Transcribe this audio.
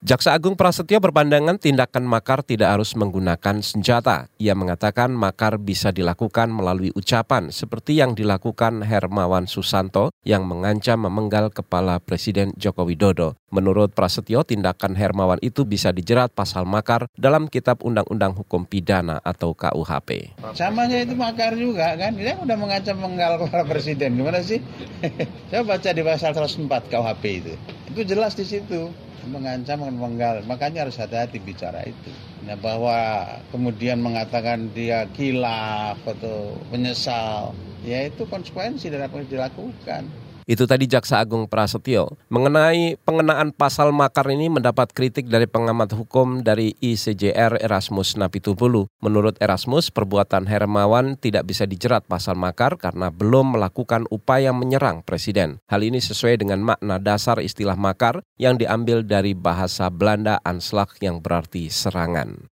Jaksa Agung Prasetyo berpandangan tindakan makar tidak harus menggunakan senjata. Ia mengatakan makar bisa dilakukan melalui ucapan seperti yang dilakukan Hermawan Susanto yang mengancam memenggal kepala Presiden Joko Widodo. Menurut Prasetyo, tindakan Hermawan itu bisa dijerat pasal makar dalam Kitab Undang-Undang Hukum Pidana atau KUHP. Samanya itu makar juga kan, dia udah mengancam menggal kepala Presiden, gimana sih? Saya baca di pasal 104 KUHP itu, itu jelas di situ. Mengancam menggal makanya harus hati-hati bicara itu. Nah, bahwa kemudian mengatakan dia gila atau menyesal ya itu konsekuensi dari apa yang dilakukan itu tadi Jaksa Agung Prasetyo. Mengenai pengenaan pasal makar ini mendapat kritik dari pengamat hukum dari ICJR Erasmus Napitupulu. Menurut Erasmus, perbuatan Hermawan tidak bisa dijerat pasal makar karena belum melakukan upaya menyerang Presiden. Hal ini sesuai dengan makna dasar istilah makar yang diambil dari bahasa Belanda anslag yang berarti serangan.